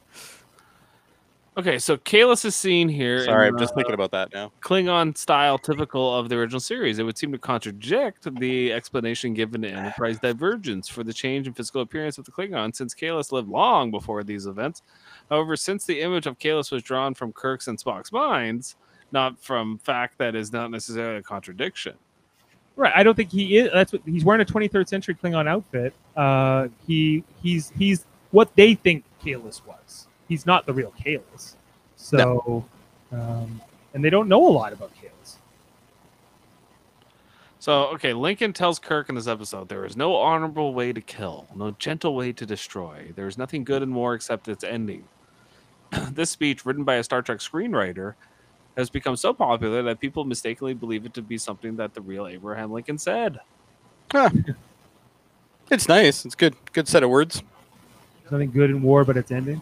Okay, so Kahless is seen here. Sorry, in, I'm just uh, thinking about that now. Klingon style typical of the original series. It would seem to contradict the explanation given in Enterprise Divergence for the change in physical appearance of the Klingon since Kahless lived long before these events. However, since the image of Kahless was drawn from Kirk's and Spock's minds, not from fact that is not necessarily a contradiction. Right. I don't think he is. That's what he's wearing a 23rd century Klingon outfit. Uh, he he's he's what they think Kahless was. He's not the real Kahless. So, um, and they don't know a lot about Kahless. So, okay, Lincoln tells Kirk in this episode there is no honorable way to kill, no gentle way to destroy. There is nothing good in war except its ending. [CLEARS THROAT] this speech, written by a Star Trek screenwriter, has become so popular that people mistakenly believe it to be something that the real Abraham Lincoln said. It's nice. It's good. Good set of words. There's nothing good in war, but it's ending.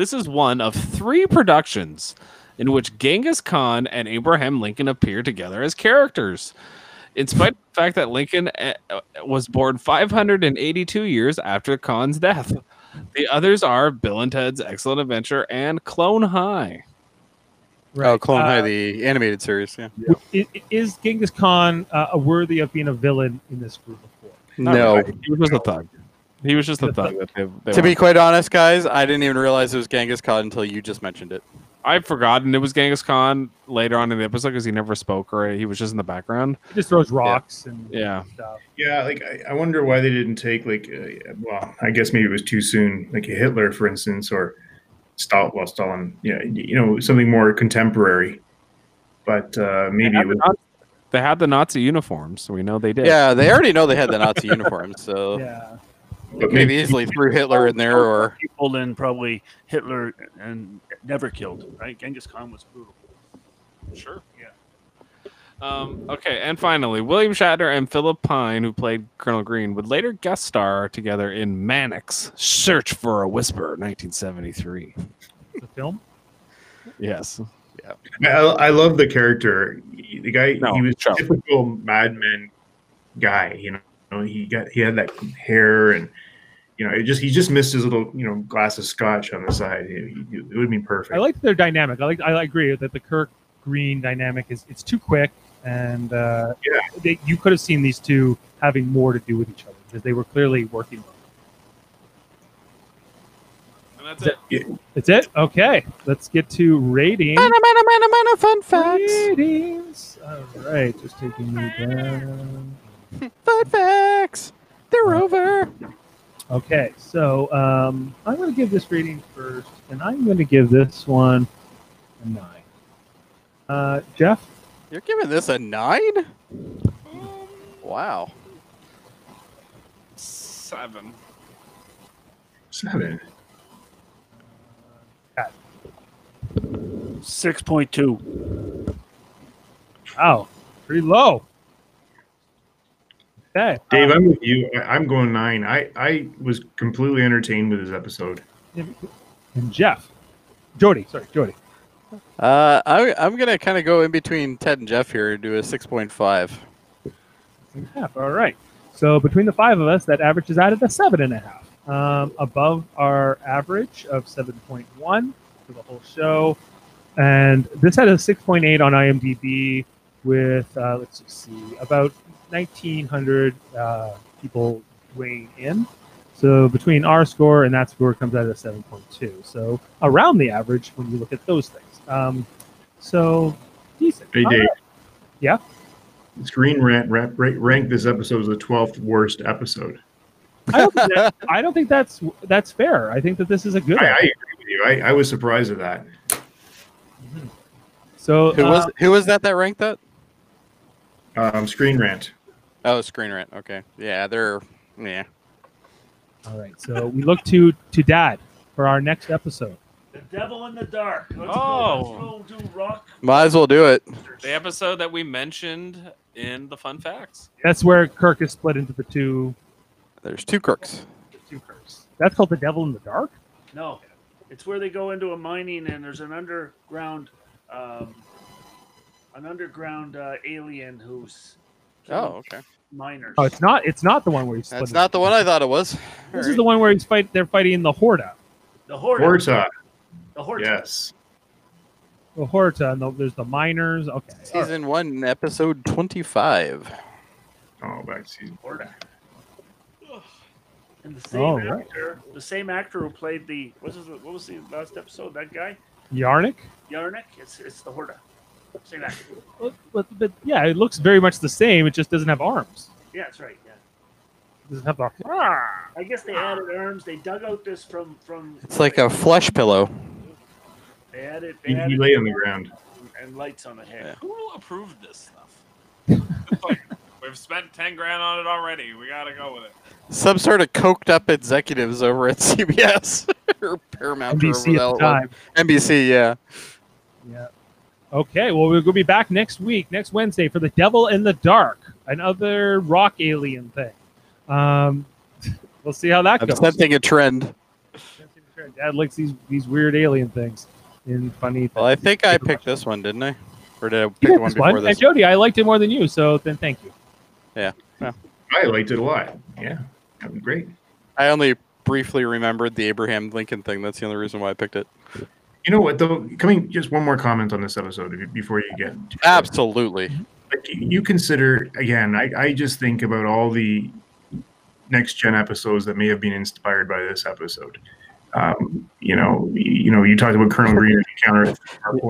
This is one of three productions in which Genghis Khan and Abraham Lincoln appear together as characters. In spite of the fact that Lincoln uh, uh, was born 582 years after Khan's death, the others are Bill and Ted's Excellent Adventure and Clone High. Oh, Clone Uh, High, the animated series. Yeah. i- i- Is Genghis Khan uh, worthy of being a villain in this group before? Not No. really. he was just a thug. He was just a thug. That they, they To be wanted. quite honest, guys, I didn't even realize it was Genghis Khan until you just mentioned it. I'd forgotten it was Genghis Khan later on in the episode because he never spoke or he was just in the background. He just throws rocks and Yeah. stuff. Yeah, like I, I wonder why they didn't take like, uh, well, I guess maybe it was too soon, like a Hitler, for instance, or Stalin. Well, Stalin, yeah, you know, something more contemporary. But uh, maybe it was. Not- They had the Nazi uniforms, so we know they did. Yeah, they already know they had the Nazi [LAUGHS] uniforms, so Yeah. But maybe maybe easily threw Hitler in there or people in probably Hitler and never killed. Right? Genghis Khan was brutal. Sure. Yeah. Um, okay, and finally, William Shatner and Philip Pine, who played Colonel Green, would later guest star together in Mannix: Search for a Whisper, 1973. The film. Yes. Yeah. I, I love the character. The guy, No, he was a typical madman guy. You know, he got he had that hair, and you know, it just he just missed his little you know glass of scotch on the side. It, it would have been perfect. I like their dynamic. I like. I agree that the Kirk Green dynamic is it's too quick, and uh, Yeah. they, you could have seen these two having more to do with each other because they were clearly working. on it. And that's it. That's it. Okay, let's get to rating. fun facts. Ratings. All right, just taking me down. [LAUGHS] Fun facts. They're over. Okay, so um, I'm going to give this rating first, and I'm going to give this one a nine. Uh, Jeff, You're giving this a nine? Wow. Seven. Seven. Six point two. wow, pretty low. Okay, Dave, I'm with you. I, I'm going nine. I I was completely entertained with this episode. and Jeff, Jody, sorry, Jody. Uh, I, I'm gonna kind of go in between Ted and Jeff here and do a six point five. and half. All right. So between the five of us, that averages out at a seven and a half, um, above our average of seven point one for the whole show. And this had a six point eight on IMDb, with uh, let's just see, about nineteen hundred uh, people weighing in. So between our score and that score comes out at a seven point two. So around the average when you look at those things. Um, so decent. Hey, Dave. right. Yeah? Screen Rant rap, ra- ranked this episode as the twelfth worst episode. I don't, think that, I don't think that's that's fair. I think that this is a good. I, I agree with you. I, I was surprised at that. So Who was uh, who was that that ranked that? Um, Screen Rant. Oh, Screen Rant. Okay, yeah, they're yeah. all right. So we look to to Dad for our next episode. The Devil in the Dark. Let's Oh. go. Let's go do rock. Might as well do it. The episode that we mentioned in the fun facts. That's where Kirk is split into the two There's two crooks. the two Kirks. That's called the Devil in the Dark. No, it's where they go into a mining and there's an underground, um, an underground uh, alien who's Oh, okay. miners. Oh, it's not. It's not the one where he's split. That's into not the one I thought it was. This is the one where he's fight. They're fighting the Horta. the Horta. Horta. The Horta. Yes. The Horta, and the, there's the miners. Okay. all right. Season one, episode twenty-five. Oh, back to season. Horta. And the same Oh, right. actor, the same actor who played the what was the, what was the last episode? That guy, Yarnek. Yarnek. It's it's the Horta. Same actor. But, but, but yeah, it looks very much the same. It just doesn't have arms. Yeah, that's right. Yeah. It doesn't have the. Ah! I guess they added arms. They dug out this from from. It's like a flesh pillow. They added. They He, he added lay on the ground. and lights on the head. Who approved this stuff? Like, [LAUGHS] We've spent ten grand on it already. We gotta go with it. Some sort of coked up executives over at [LAUGHS] CBS or Paramount or NBC whatever at the the hell it was. time. NBC, yeah. Yeah. Okay. Well, we'll be back next week, next Wednesday, for the Devil in the Dark, another rock alien thing. Um, [LAUGHS] we'll see how that I'm goes. sensing a trend. Dad likes these these weird alien things in funny. Well, I think I picked this one, didn't I? Or did I You pick the one this before one. this? And Jody, I liked it more than you, so then thank you. Yeah. I liked it a lot. Yeah, that was great. I only briefly remembered the Abraham Lincoln thing. That's the only reason why I picked it. You know what though? Coming, just one more comment on this episode before you get. Absolutely. Like you consider again, I, I just think about all the next gen episodes that may have been inspired by this episode. Um, you know, you, you know, you talked about Colonel Green encounter.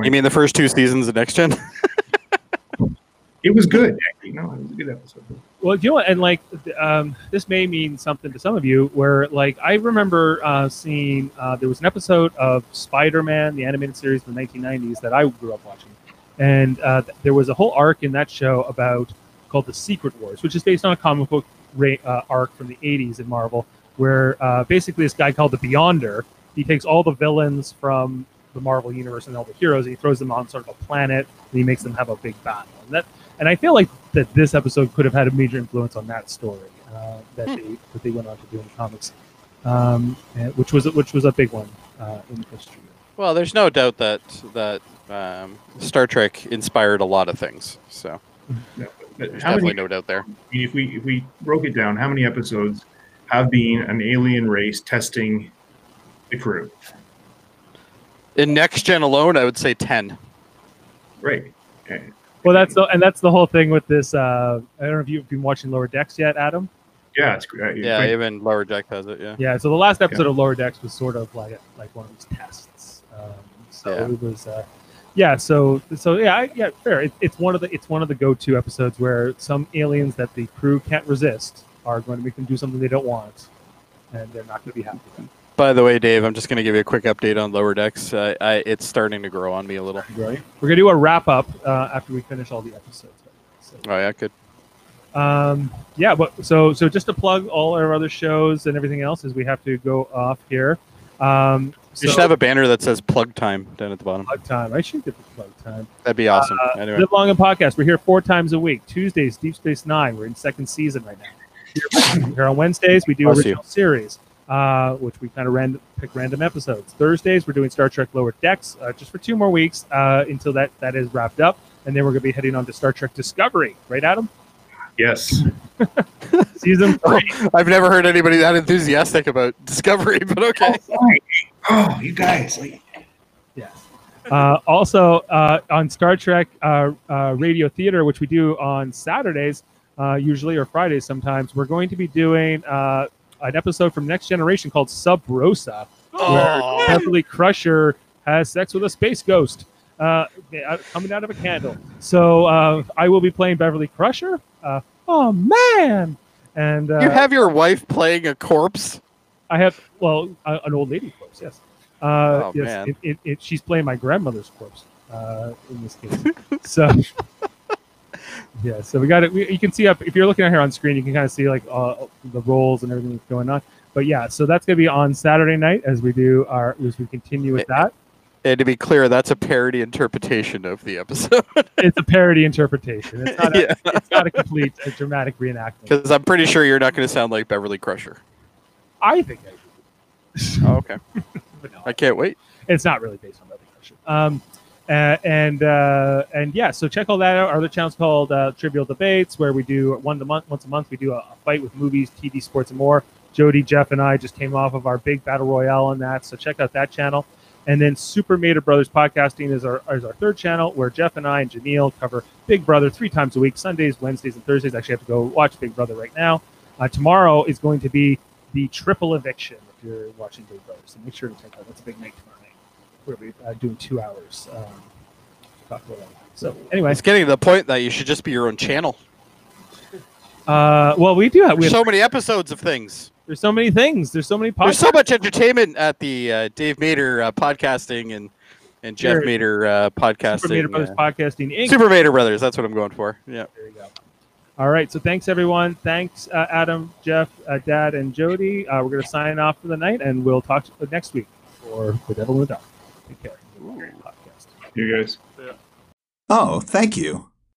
You mean the first two seasons of Next Gen? [LAUGHS] it was good. Actually, no, it was a good episode. Well, you know what? And like, um, this may mean something to some of you. Where like, I remember uh, seeing uh, there was an episode of Spider-Man, the animated series from the 1990s that I grew up watching, and uh, th- there was a whole arc in that show about called the Secret Wars, which is based on a comic book ra- uh, arc from the 80s in Marvel, where uh, basically this guy called the Beyonder, he takes all the villains from the Marvel universe and all the heroes, and he throws them on sort of a planet, and he makes them have a big battle. And that, and I feel like that this episode could have had a major influence on that story uh, that they that they went on to do in the comics, um, and- which was which was a big one uh, in history. Well, there's no doubt that that um, Star Trek inspired a lot of things. So But there's how definitely many, no doubt there. I mean, if we if we broke it down, how many episodes have been an alien race testing the crew? In Next Gen alone, I would say ten. Right. Okay. Well, that's the and that's the whole thing with this. Uh, I don't know if you've been watching Lower Decks yet, Adam. Yeah, it's great. Yeah, Quite- even Lower Deck has it. Yeah. Yeah. So the last episode of Lower Decks was sort of like like one of these tests. Um, so Yeah. it was. Uh, yeah. So so yeah I, yeah fair. It, it's one of the it's one of the go to episodes where some aliens that the crew can't resist are going to make them do something they don't want, and they're not going to be happy. with By the way, Dave, I'm just going to give you a quick update on Lower Decks. Uh, I, it's starting to grow on me a little. Right. We're gonna do a wrap up uh, after we finish all the episodes. So, Oh yeah, good. um, yeah, but so so just to plug all our other shows and everything else is we have to go off here. Um, You so- should have a banner that says "plug time" down at the bottom. plug time. I should get the plug time. That'd be awesome. Uh, anyway, Live Long and Podcast. We're here four times a week. Tuesdays, Deep Space Nine. We're in second season right now. Here, on Wednesdays, we do Bless original series, uh, which we kind of ran, pick random episodes. Thursdays, we're doing Star Trek Lower Decks uh, just for two more weeks uh, until that, that is wrapped up. And then we're going to be heading on to Star Trek Discovery. Right, Adam? Yes. [LAUGHS] [LAUGHS] Season three. I've never heard anybody that enthusiastic about Discovery, [LAUGHS] but okay. Oh, you guys. Like, Yes. Uh, also, uh, on Star Trek uh, uh, Radio Theater, which we do on Saturdays, uh, usually, or Fridays sometimes, we're going to be doing uh, an episode from Next Generation called Sub Rosa, where Oh. Beverly Crusher has sex with a space ghost. uh, coming out of a candle. So uh, I will be playing Beverly Crusher. Uh, oh man! And uh, you have your wife playing a corpse. I have well an old lady corpse. Yes. Uh, Oh, yes. man. It, it, it, she's playing my grandmother's corpse uh, in this case. [LAUGHS] so. Yeah, so we got it. We, you can see up if you're looking at here on screen, you can kind of see like uh, the roles and everything that's going on. But yeah, so that's going to be on Saturday night as we do our as we continue with that. And to be clear, that's a parody interpretation of the episode. [LAUGHS] It's a parody interpretation. It's not a, Yeah. it's not a complete a dramatic reenactment. Because I'm pretty sure you're not going to sound like Beverly Crusher. I think I do. Oh, okay. [LAUGHS] No, I can't wait. it's not really based on Beverly Crusher. Um, uh, and uh, and yeah, so check all that out. Our other channel's called uh, Trivial Debates, where we do one a month. Once a month, we do a, a fight with movies, TV, sports, and more. Jody, Jeff, and I just came off of our big battle royale on that, so check out that channel. And then Super Mater Brothers Podcasting is our is our third channel, where Jeff and I and Jameel cover Big Brother three times a week, Sundays, Wednesdays, and Thursdays. Actually, have to go watch Big Brother right now. Uh, tomorrow is going to be the triple eviction if you're watching Big Brother. So make sure to check that out. That's a big night tomorrow. We're be uh, doing two hours. Um, talk about that. So anyway, It's getting to the point that you should just be your own channel. uh, well, we do have, we have so many episodes of things. there's so many things. There's so many There's so much entertainment at the uh, Dave Mater uh, podcasting and and Jeff Sure. Mater uh, podcasting. Super Mater Brothers Podcasting Inc. Super Mater Brothers. That's what I'm going for. Yeah. There you go. All right. So thanks everyone. Thanks uh, Adam, Jeff, uh, Dad, and Jody. Uh, we're gonna sign off for the night, and we'll talk to you next week for the Devil in the Dark. Take care. Podcast. You guys. Oh, thank you.